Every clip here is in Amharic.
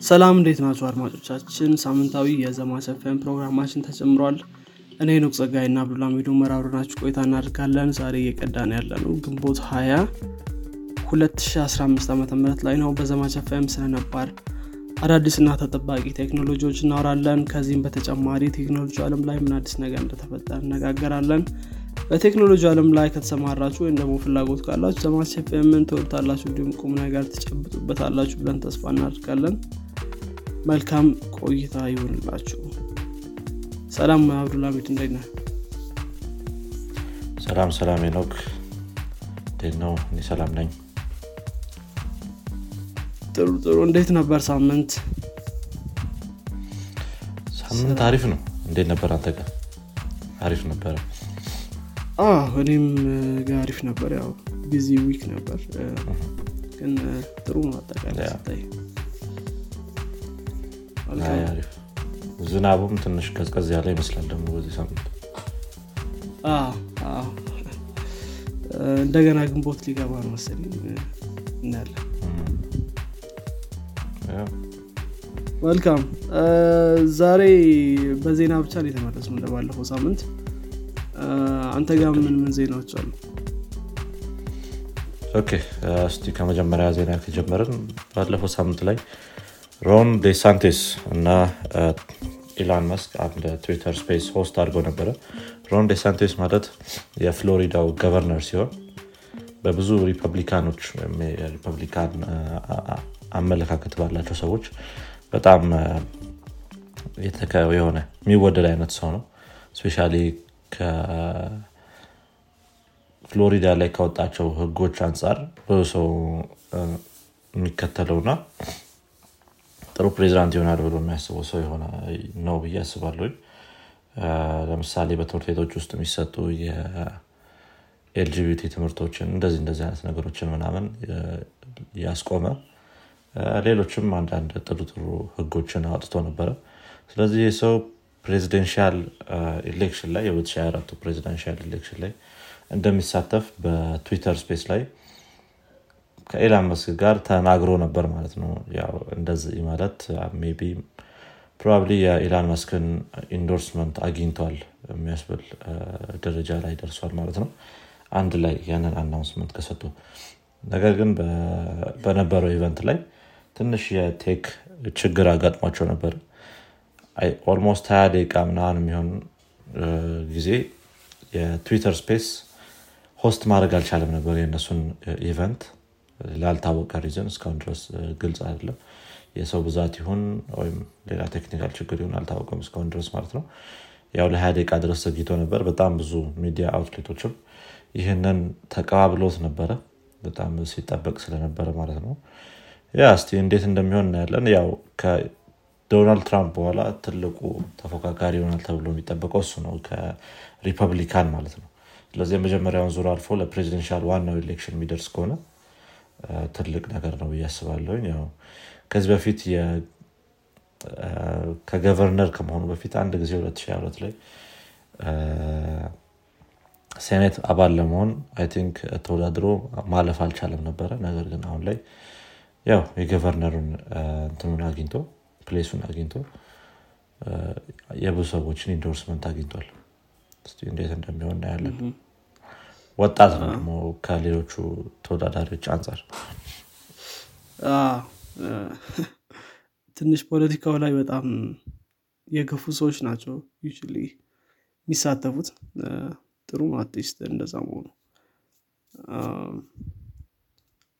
ሰላም እንዴት ናችሁ አድማጮቻችን? ሳምንታዊ የዘማች ኤፍኤም ፕሮግራማችን ተጀምሯል እኔ ሄኖክ ጸጋይ ና አብዱላሚድ ኡመር አብረናችሁ ቆይታ እናድርጋለን ዛሬ እየቀዳን ያለነው ግንቦት 20 2015 ዓ ም ላይ ነው። በዘማች ኤፍኤም ስለነባር አዳዲስና ተጠባቂ ቴክኖሎጂዎች እናወራለን። ከዚህም በተጨማሪ ቴክኖሎጂ አለም ላይ ምን አዲስ ነገር እንደተፈጠረ እንነጋገራለን በቴክኖሎጂ አለም ላይ ከተሰማራችሁ ወይም ደግሞ ፍላጎት ካላችሁ ዘማች ኤፍኤምን ትወዱታላችሁ እንዲሁም ቁም ነገር ትጨብጡበታላችሁ ብለን ተስፋ እናደርጋለን መልካም ቆይታ ይሆንላችሁ ሰላም አብዱልሚድ እንዴት ነህ? ሰላም ሰላም ኖክ እንዴት ነው? እኔ ሰላም ነኝ። ጥሩ ጥሩ። እንዴት ነበር ሳምንት? ሳምንት አሪፍ ነው። እንዴት ነበር አንተ ጋር? አሪፍ ነበረ እኔም ጋ አሪፍ ነበር። ያው busy week ነበር። ግን ጥሩ ነው አጠቃላይ ዝናቡም ትንሽ ቀዝቀዝ ያለ ይመስላል ደግሞ በዚህ ሳምንት። እንደገና ግንቦት ሊገባ ነው መሰለኝ። እናያለን። መልካም። ዛሬ በዜና ብቻ ነው የተመለስነው እንደባለፈው ሳምንት። አንተ ጋር ምን ምን ዜናዎች አሉ? okay እስቲ ከመጀመሪያ ዜና ከጀመርን ባለፈው ሳምንት ላይ ሮን ዴሳንቴስ እና ኢላን መስክ አንድ Twitter Space host አድርገው ነበረ። ሮን ዴሳንቴስ ማለት የፍሎሪዳው governor ሲሆን በብዙ ሪፐብሊካኖች አ- አመለካከት ባላቸው ሰዎች በጣም የሆነ የሚወደድ አይነት ሰው ነው። ስፔሻሊ ፍሎሪዳ ላይ ካወጣቸው ህጎች አንጻር ብዙ ሰው የሚከተለውና ጥሩ ፕሬዚዳንት ይሆናል ብሎ የሚያስበው ሰው የሆነ ነው ብዬ አስባለሁ ለምሳሌ በትምህርት ቤቶች ውስጥ የሚሰጡ የኤልጂቢቲ ትምህርቶችን እንደዚህ እንደዚህ አይነት ነገሮችን ምናምን ያስቆመ ሌሎችም አንዳንድ ጥሩ ጥሩ ህጎችን አውጥቶ ነበረ። ስለዚህ ይህ ሰው presidential election ላይ የ2024 presidential election ላይ እንደሚሳተፍ በ Twitter Space ላይ ከኤላን መስክ ጋር ተናግሮ ነበር ማለት ነው። እንደዚህ ማለት maybe probably የኢላን መስክን endorsement አግኝቷል። የሚያስብል ደረጃ ላይ ደርሷል ማለት ነው። አንድ ላይ ያንን announcement ከሰጡ። ነገር ግን በነበረው event ላይ ትንሽ የ tech ችግር አጋጥሟቸው ነበር። almost ሀያ ደቂቃ ምናምን የሚሆን ጊዜ የ Twitter Space host ማድረግ አልቻለም ነበር የእነሱን event ላልታወቀ reason እስካሁን ድረስ ግልጽ አይደለም። የሰው ብዛት ይሁን ወይም ሌላ technical ችግር ይሁን አልታወቀም እስካሁን ድረስ ማለት ነው። ያው ለሀያ ደቂቃ ድረስ ዘግይቶ ነበር በጣም ብዙ media outlet ኦችም ይህንን ተቀባብሎት ነበረ። በጣም ሲጠበቅ ስለነበረ ማለት ነው። yeah እስቲ እንዴት እንደሚሆን እናያለን። ያው ከዶናልድ ትራምፕ በኋላ ትልቁ ተፎካካሪ ይሆናል ተብሎ የሚጠበቀው እሱ ነው ከሪፐብሊካን ማለት ነው። ስለዚህ የመጀመሪያውን ዙር አልፎ ለ presidential ዋናው election የሚደርስ ከሆነ ትልቅ ነገር ነው ብዬ አስባለሁኝ። ያው ከዚህ በፊት ከ governor ከመሆኑ በፊት አንድ ጊዜ 2022 ላይ ሴኔት አባል ለመሆን I think ተወዳድሮ ማለፍ አልቻለም ነበረ። ነገር ግን አሁን ላይ ያው የ governor ኡን እንትኑን አግኝቶ place ኡን አግኝቶ የብዙ ሰዎችን endorsement አግኝቷል። እንዴት እንደሚሆን እናያለን ወጣት ነው ደግሞ ከሌሎቹ ተወዳዳሪዎች አንጻር ትንሽ ፖለቲካው ላይ በጣም የገፉ ሰዎች ናቸው usually የሚሳተፉት። ጥሩ ነው እንደዛ መሆኑ።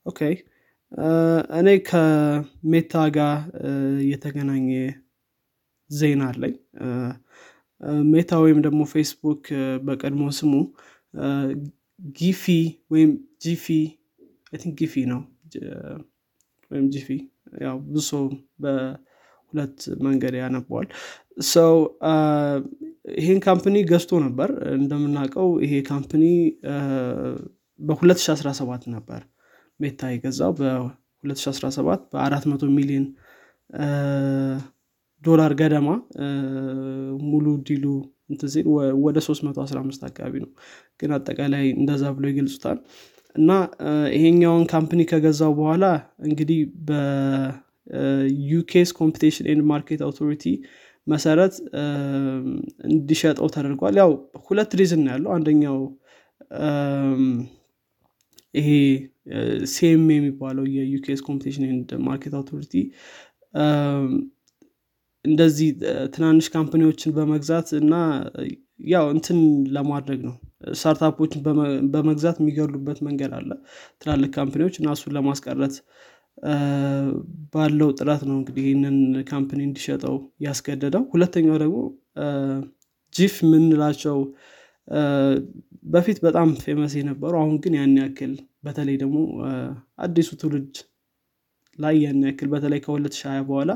okay። እኔ ከሜታ ጋር የተገናኘ ዜና አለኝ። ሜታ ወይም ደግሞ ፌስቡክ በቀድሞ ስሙ ጊፊ ወይም ጂፊ think ጊፊ ነው። ወይም ጂፊ ያው ብዙ ሰው በሁለት መንገድ ያነበዋል ሰው ይሄን company ገዝቶ ነበር። እንደምናውቀው ይሄ company አ፣ በ2017 ነበር ሜታ የገዛው። በ2017 በ400 ሚሊዮን ዶላር ገደማ ሙሉ deal ኡ እንትን ሲል ወደ 315 አካባቢ ነው። ግን አጠቃላይ እንደዛ ብሎ ይገልጹታል። እና ይሄኛውን company ከገዛው በኋላ እንግዲህ UK's Competition and Market Authority መሰረት እንዲሸጠው ተደርጓል። ያው ሁለት reason ያለው። አንደኛው ይሄ CMA የሚባለው የ UK's Competition and Market Authority እንደዚህ ትናንሽ company ዎችን በመግዛት እና ያው እንትን ለማድረግ ነው። startup ኦችን በመግዛት የሚገሉበት መንገድ አለ። ትላልቅ company ዎች እና እሱን ለማስቀረት ባለው ጥረት ነው እንግዲህ ይህንን company እንዲሸጠው ያስገደደው። ሁለተኛው ደግሞ GIF የምንላቸው በፊት በጣም famous የነበሩ አሁን ግን ያን ያክል በተለይ ደግሞ አዲሱ ትውልድ ላይ ያን ያክል በተለይ ከ2020 በኋላ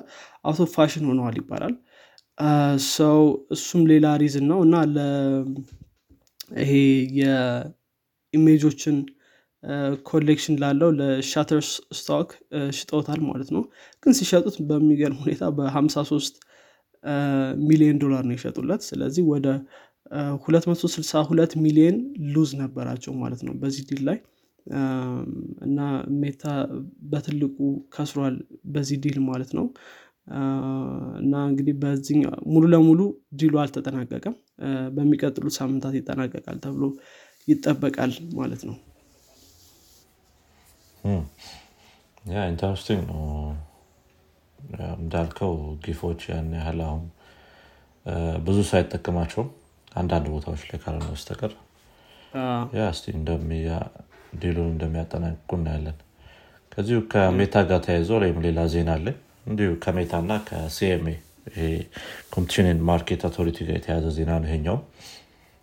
out of fashion ሆነዋል ይባላል። ሰው እሱም ሌላ reason ነው እና ይሄ የ image ኦችን collection ላለው ለ Shutterstock ሽጠውታል ማለት ነው። ግን ሲሸጡት በሚገርም ሁኔታ በ53 ሚሊዮን ዶላር ነው የሸጡለት። ስለዚህ ወደ 262 ሚሊዮን lose ነበራቸው ማለት ነው በዚህ deal ላይ እና ሜታ በትልቁ ከስሯል በዚህ deal ማለት ነው። እና እንግዲህ በዚህ ሙሉ ለሙሉ deal ኡ አልተጠናቀቀም። በሚቀጥሉት ሳምንታት ይጠናቀቃል ተብሎ ይጠበቃል ማለት ነው። yeah interesting ነው። እንዳልከው GIF ኦች ያን ያህል አሁን ብዙ ሰው አይጠቀማቸውም። አንዳንድ ቦታዎች ላይ ካልሆነ በስተቀር። yeah እስቲ deal ኡን እንደሚያጠናቅቁ እናያለን። ከዚሁ ከሜታ ጋር ተያይዞ ወይም ሌላ ዜና አለ። እንዲሁ ከሜታ እና ከ CMA Competition Market Authority ጋር የተያያዘ ዜና ነው ይሄኛው።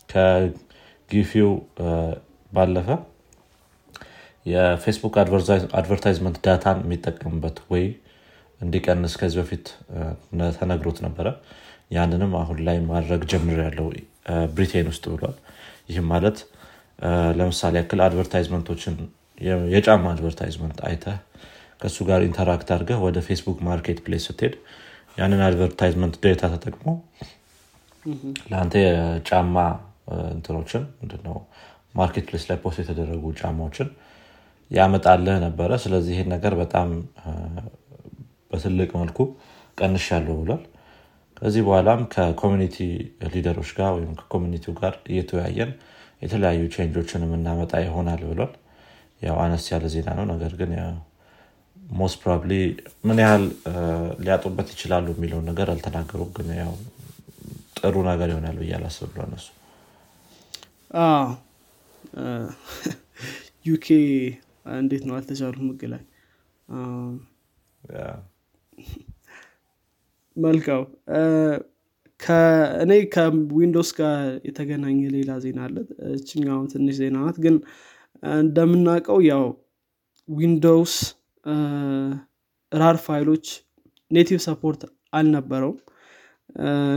ከጊፊው ባለፈ የፌስቡክ advertisement data ን የሚጠቀምበት way እንዲቀንስ ከዚህ በፊት ተነግሮት ነበረ። ያንንም አሁን ላይ ማድረግ ጀምር ያለው ብሪቴን ውስጥ ብሏል። ይህም ማለት ለምሳሌ ያክል advertisement ኦችን የጫማ advertisement አይተ ከእሱ ጋር interact አድርገህ ወደ Facebook marketplace ስትሄድ ያንን advertisement data ተጠቅሞ ለአንተ የጫማ እንትኖችን ምንድነው marketplace ላይ post የተደረጉ ጫማዎችን ያመጣልህ ነበረ። ስለዚህ ይህን ነገር በጣም በትልቅ መልኩ ቀንሽ ያለው ብሏል። ከዚህ በኋላም ከ community leader ኦች ጋር ወይም ከ community ው ጋር እየተወያየን የተለያዩ change ኦችን የምናመጣ ይሆናል ብሏል። ያው አነስ ያለ ዜና ነው። ነገር ግን most probably ምን ያህል ሊያጡበት ይችላሉ የሚለውን ነገር አልተናገሩም። ግን ያው ጥሩ ነገር ይሆናል ብዬ አላስብም ለእነሱ UK እንዴት ነው? አልተቻሉም ህግ ላይ። መልካም እኔ ከ Windows ጋር የተገናኘ ሌላ ዜና አለ። እችኛው ትንሽ ዜና ናት። ግን እንደምናውቀው ያው Windows RAR ፋይሎች native support አልነበረውም።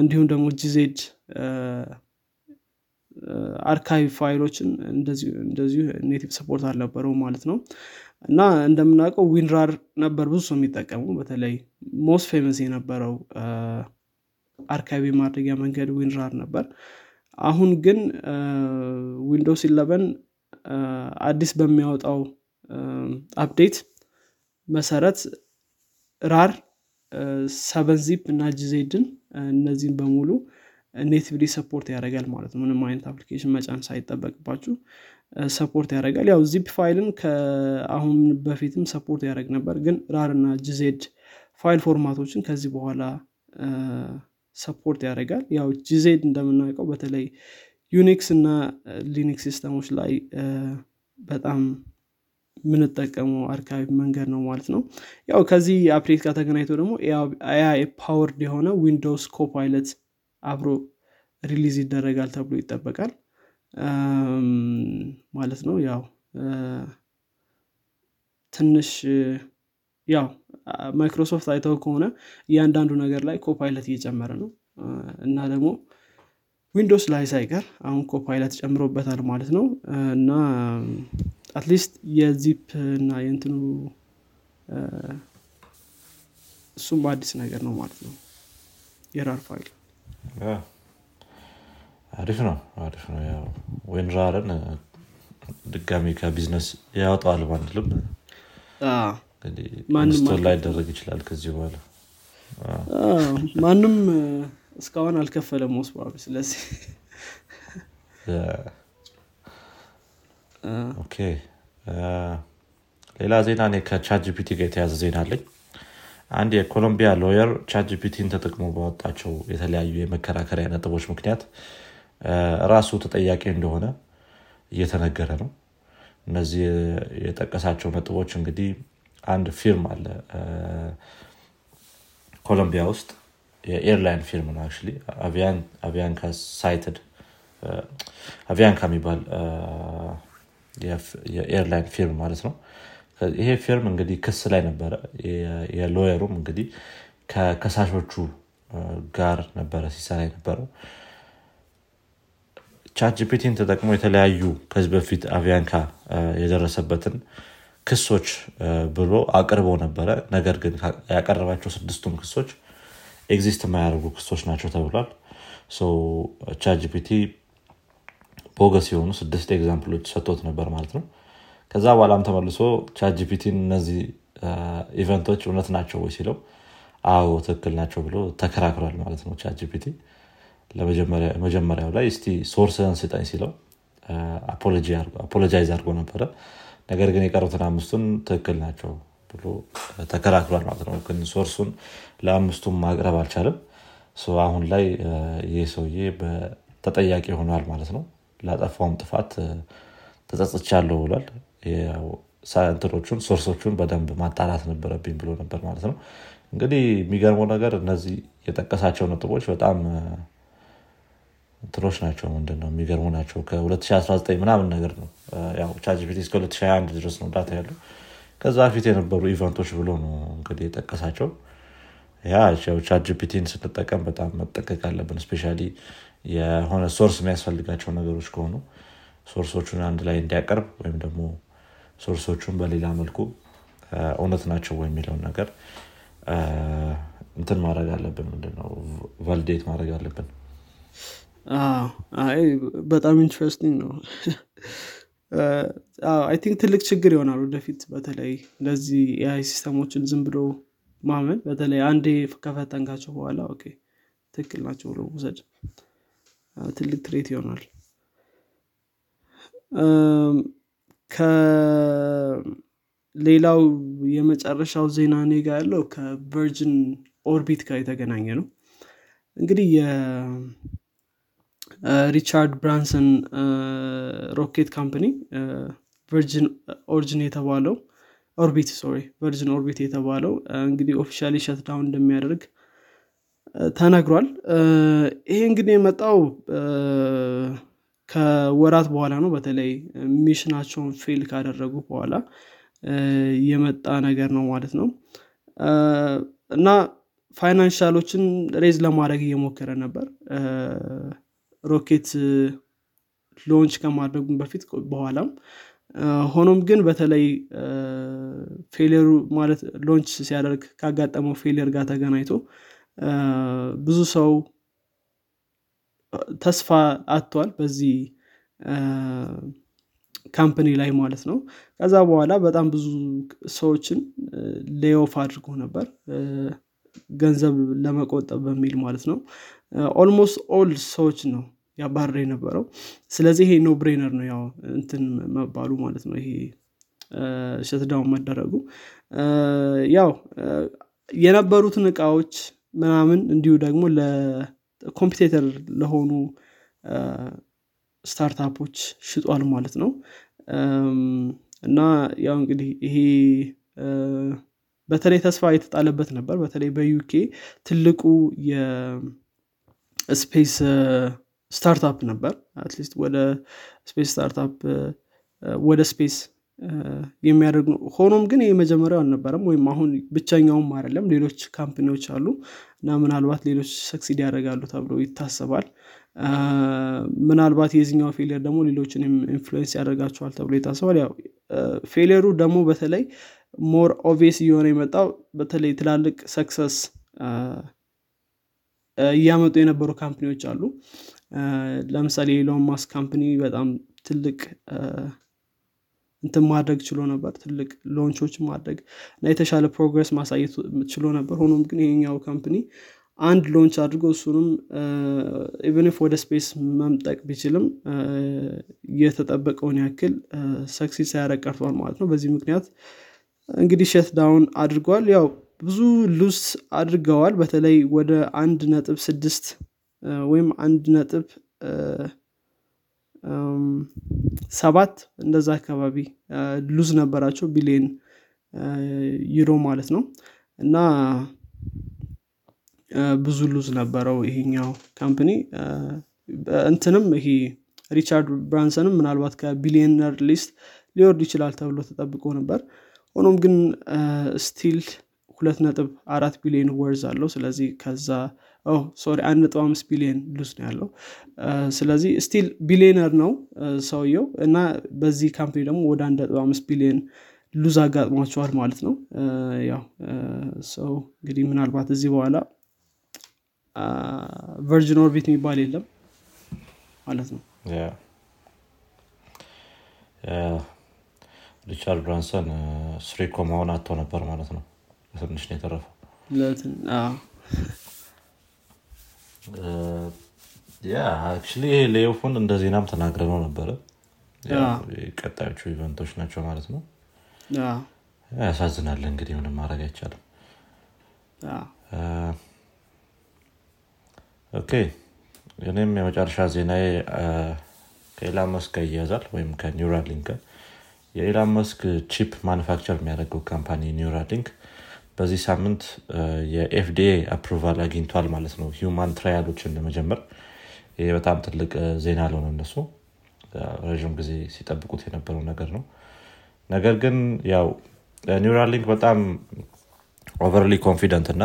እንዲሁም ደግሞ GZ archive ፋይሎችን እንደዚሁ native support አልነበረው ማለት ነው። እና እንደምናውቀው WinRAR ነበር ብዙ ሰው የሚጠቀሙ በተለይ most famous የነበረው archive የማድረጊያ መንገድ WinRAR ነበር። አሁን ግን Windows eleven አዲስ በሚያወጣው update መሰረት RAR seven zip እና GZ ን እነዚህም በሙሉ natively support ያደርጋል ማለት ነው። ምንም አይነት application መጫን ሳይጠበቅባችሁ support ያደርጋል። ያው ዚፕ ፋይልን ከአሁን በፊትም support ያደርግ ነበር። ግን RAR እና GZ file format ኦችን ከዚህ በኋላ support ያደርጋል። ያው GZ እንደምናውቀው በተለይ Unix እና Linux system ኦች ላይ በጣም የምንጠቀመው archive መንገድ ነው ማለት ነው። ያው ከዚህ update ጋር ተገናኝቶ ደግሞ AI powered የሆነ Windows Copilot አብሮ release ይደረጋል ተብሎ ይጠበቃል። ማለት ነው። ያው ትንሽ ያው ማይክሮሶፍት አይተው ከሆነ እያንዳንዱ ነገር ላይ Copilot እየጨመረ ነው። እና ደግሞ Windows ላይ ሳይቀር አሁን Copilot ጨምሮበታል ማለት ነው። እና at least የ zip እና የእንትኑ እሱም አዲስ ነገር ነው ማለት ነው። የ RAR ፋይል አሪፍ ነው አሪፍ ነው። ያው ዌንራርን ድጋሚ ከቢዝነስ ያወጣዋል ባንልም install ላይ ይችላል ከዚህ በኋላ። ማንም እስካሁን አልከፈለም most probably ስለዚህ okay። ሌላ ዜና እኔ ከ ChatGPT ጋር የተያያዘ ዜና አለኝ። አንድ የኮሎምቢያ lawyer ChatGPT ን ተጠቅሞ ባወጣቸው የተለያዩ የመከራከሪያ ነጥቦች ምክንያት ራሱ ተጠያቂ እንደሆነ እየተነገረ ነው። እነዚህ የጠቀሳቸው ነጥቦች እንግዲህ አንድ firm አለ ኮሎምቢያ ውስጥ የ airline firm ነው Avianca cited Avianca የሚባል የ airline firm ማለት ነው። ይሄ firm እንግዲህ ክስ ላይ ነበረ። የ lawyer ኡም እንግዲህ ከከሳሾቹ ጋር ነበረ ሲሰራ የነበረው። ChatGPT ን ተጠቅሞ የተለያዩ ከዚህ በፊት Avianca የደረሰበትን ክሶች ብሎ አቅርቦ ነበረ። ነገር ግን ያቀረባቸው ስድስቱም ክሶች exist የማያደርጉ ክሶች ናቸው ተብሏል። ChatGPT bogus የሆኑ ስድስት example ኦች ሰጥቶት ነበር ማለት ነው። ከዛ በኋላም ተመልሶ ChatGPT ን እነዚህ event ኦች እውነት ናቸው ወይ ሲለው አዎ ትክክል ናቸው ብሎ ተከራክሯል ማለት ነው ChatGPT። ለመጀመሪያ- መጀመሪያው ላይ እስቲ source ን ስጠኝ ሲለው apologize አድርጎ ነበረ ነገር ግን የቀሩትን አምስቱን ትክክል ናቸው ብሎ ተከራክሯል ማለት ነው። ግን source ኡን ለአምስቱም ማቅረብ አልቻለም። አሁን ላይ ይህ ሰውዬ ተጠያቂ ሆኗል ማለት ነው። ላጠፋውም ጥፋት ተጸጽቻለሁ ብሏል። ያው ሳ- እንትኖቹን source ኦቹን በደንብ ማጣራት ነበረብኝ ብሎ ነበር ማለት ነው። እንግዲህ የሚገርመው ነገር እነዚህ የጠቀሳቸው ነጥቦች በጣም እንትኖች ናቸው ምንድን ነው የሚገርሙ ናቸው። ከ2019 ምናምን ነገር ነው። ChatGPT እስከ 2021 ድረስ ነው data ያለው። ከዛ በፊት የነበሩ event ኦች ብሎ ነው እንግዲህ የጠቀሳቸው። ያ ያው ChatGPT ን ስንጠቀም በጣም መጠንቀቅ አለብን። specially የሆነ source የሚያስፈልጋቸው ነገሮች ከሆኑ source ኦቹን አንድ ላይ እንዲያቀርብ ወይም ደግሞ source ኦቹን በሌላ መልኩ እውነት ናቸው ወይ የሚለውን ነገር እንትን ማድረግ አለብን። ምንድነው? validate ማድረግ አለብን አይ በጣም interesting ነው። I think ትልቅ ችግር ይሆናል ወደፊት በተለይ እንደዚህ የ AI system ኦችን ዝም ብሎ ማመን። በተለይ አንዴ ከፈተንካቸው በኋላ okay ትክክል ናቸው ብሎ መውሰድ ትልቅ threat ይሆናል። ከሌላው የመጨረሻው ዜና እኔ ጋ ያለው ከ Virgin Orbit ጋር የተገናኘ ነው። እንግዲህ የሪቻርድ ብራንሰን ሮኬት company ቨርጅን ኦሪጅን የተባለው ኦርቢት sorry ቨርጅን ኦርቢት የተባለው እንግዲህ officially shutdown እንደሚያደርግ ተነግሯል። ይሄ እንግዲህ የመጣው ከወራት በኋላ ነው። በተለይ mission ኣቸውን fail ካደረጉ በኋላ የመጣ ነገር ነው ማለት ነው። እና financial ኦችን raise ለማድረግ እየሞከረ ነበር ሮኬት launch ከማድረጉም በፊት በኋላም ሆኖም ግን በተለይ failure ኡ ማለት launch ሲያደርግ ካጋጠመው failure ጋር ተገናኝቶ ብዙ ሰው ተስፋ አጥቷል በዚህ company ላይ ማለት ነው። ከዛ በኋላ በጣም ብዙ ሰዎችን layoff አድርጎ ነበር ገንዘብ ለመቆጠብ በሚል ማለት ነው። almost all ሰዎች ነው ያባረረ የነበረው። ስለዚህ ይሄ no brainer ነው ያው እንትን መባሉ ማለት ነው ይሄ shutdown መደረጉ። ያው የነበሩትን እቃዎች ምናምን እንዲሁ ደግሞ ለ competitor ለሆኑ startup ኦች ሽጧል ማለት ነው። እና ያው እንግዲህ ይሄ በተለይ ተስፋ የተጣለበት ነበር። በተለይ በዩኬ ትልቁ የ space startup ነበር። at least ወደ space startup ወደ space የሚያደርግ ነው። ሆኖም ግን ይህ መጀመሪያው አልነበረም ወይም አሁን ብቸኛውም አይደለም። ሌሎች company ዎች አሉ እና ምናልባት ሌሎች succeed ያደርጋሉ ተብሎ ይታሰባል። ምናልባት የዚኛው failure ደግሞ ሌሎችን influence ያደርጋቸዋል ተብሎ ይታሰባል። ያው failure ኡ ደግሞ በተለይ more obvious እየሆነ የመጣው በተለይ ትላልቅ success እያመጡ የነበሩ company ዎች አሉ። ለምሳሌ የኢሎን ማስክ company በጣም ትልቅ እንትን ማድረግ ችሎ ነበር። ትልቅ launch ኦች ማድረግ እና የተሻለ progress ማሳየት ችሎ ነበር። ሆኖም ግን ይሄኛው company አንድ launch አድርጎ እሱንም even if ወደ space መምጠቅ ቢችልም የተጠበቀውን ያክል succeed ሳያረግ ቀርቷል ማለት ነው። በዚህ ምክንያት እንግዲህ shut down አድርጓል። ያው ብዙ lose አድርገዋል። በተለይ ወደ አንድ ነጥብ ስድስት ወይም አንድ ነጥብ ሰባት እንደዛ አካባቢ lose ነበራቸው። ቢሊየን ዩሮ ማለት ነው። እና ብዙ lose ነበረው ይሄኛው company። እንትንም ይሄ ሪቻርድ ብራንሰንም ምናልባት ከ billionaire list ሊወርድ ይችላል ተብሎ ተጠብቆ ነበር ሆኖም ግን still ሁለት ነጥብ አራት ቢሊዮን worth አለው። ስለዚህ ከዛ sorry አንድ ነጥብ አምስት ቢሊዮን lose ነው ያለው። ስለዚህ still ቢሊዮነር ነው ሰውየው እና በዚህ company ደግሞ ወደ አንድ ነጥብ አምስት ቢሊዮን lose አጋጥሟቸዋል ማለት ነው። ያው ሰው እንግዲህ ምናልባት እዚህ በኋላ ቨርጅን ኦርቢት የሚባል የለም ማለት ነው ሪቻርድ ብራንሰን three comma ውን አጥቶ ነበር ማለት ነው። ትንሽ ነው የተረፈው። ይሄ layoff ኡን እንደ ዜናም ተናግረ ነው ነበረ ቀጣዮቹ event ኦች ናቸው ማለት ነው። ያሳዝናል እንግዲህ ምንም ማድረግ አይቻልም። okay። እኔም የመጨረሻ ዜና ከኤላን ማስክ ይያዛል ወይም ከኒውራሊንክ የኤላን ማስክ chip manufacture የሚያደርገው company ኒውራሊንክ በዚህ ሳምንት የ FDA approval አግኝቷል ማለት ነው። human trial ኦችን ለመጀመር ይህ በጣም ትልቅ ዜና ለሆነ እነሱ። ረዥም ጊዜ ሲጠብቁት የነበረው ነገር ነው። ነገር ግን ያው ኒውራሊንክ በጣም overly confident እና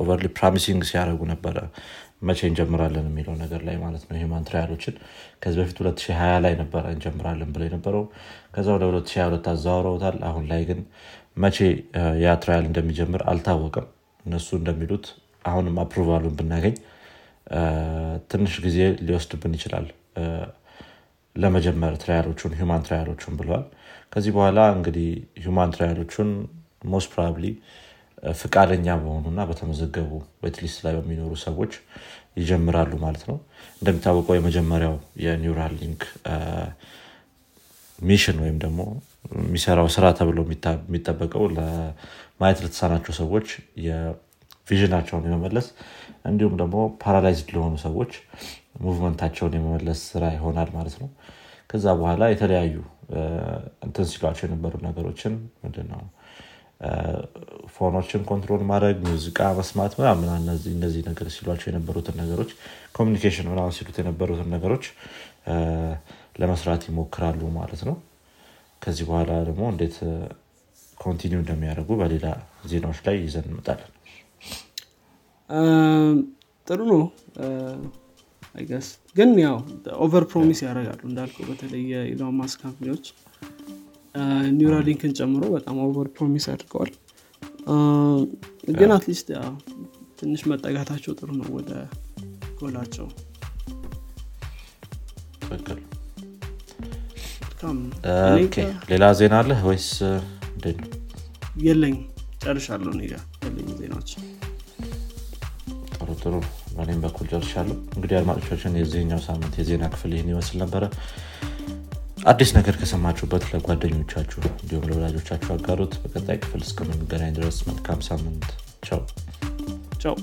overly promising ሲያደርጉ ነበረ መቼ እንጀምራለን የሚለው ነገር ላይ ማለት ነው human trial ኦችን። ከዚህ በፊት 2020 ላይ ነበረ እንጀምራለን ብለው የነበረው። ከዛ ወደ 2022 አዘዋውረውታል። አሁን ላይ ግን መቼ ያ trial እንደሚጀምር አልታወቅም እነሱ እንደሚሉት አሁንም approval ኡን ብናገኝ ትንሽ ጊዜ ሊወስድብን ይችላል። ለመጀመር trial ኦቹን human trial ኦቹን ብለዋል። ከዚህ በኋላ እንግዲህ human trial ኦቹን most probably ፍቃደኛ በሆኑና በተመዘገቡ waitlist ላይ በሚኖሩ ሰዎች ይጀምራሉ ማለት ነው። እንደሚታወቀው የመጀመሪያው የኒውራሊንክ mission ወይም ደግሞ የሚሰራው ስራ ተብሎ የሚጠበቀው ለማየት ለተሳናቸው ሰዎች የ vision ኣቸውን የመመለስ እንዲሁም ደግሞ paralyzed ለሆኑ ሰዎች movement ኣቸውን የመመለስ ስራ ይሆናል ማለት ነው። ከዛ በኋላ የተለያዩ እንትን ሲሏቸው የነበሩ ነገሮችን ምንድነው phone ኦችን control ማድረግ ሙዚቃ መስማት ምናምን እነዚህ ነገር ሲሏቸው የነበሩትን ነገሮች communication ምናምን ሲሉት የነበሩትን ነገሮች ለመስራት ይሞክራሉ ማለት ነው። ከዚህ በኋላ ደግሞ እንዴት continue እንደሚያደርጉ በሌላ ዜናዎች ላይ ይዘን እንመጣለን። ጥሩ ነው። I guess ግን ያው over promise ያደርጋሉ እንዳልከው በተለይ የኢሎን ማስክ company ዎች ኒውራሊንክን ጨምሮ በጣም over promise አድርገዋል ግን at least ትንሽ መጠጋታቸው ጥሩ ነው ወደ ጎላቸው። ሌላ ዜና አለ ወይስ የለኝ። ጨርሻለሁ ኔ ያለኝ ዜናዎች። ጥሩ ጥሩ። በእኔም በኩል ጨርሻለሁ። እንግዲህ አድማጮቻችን የዚህኛው ሳምንት የዜና ክፍል ይህን ይመስል ነበረ አዲስ ነገር ከሰማችሁበት ለጓደኞቻችሁ እንዲሁም ለወላጆቻችሁ አጋሩት። በቀጣይ ክፍል እስከምንገናኝ ድረስ መልካም ሳምንት። ቻው። ቻው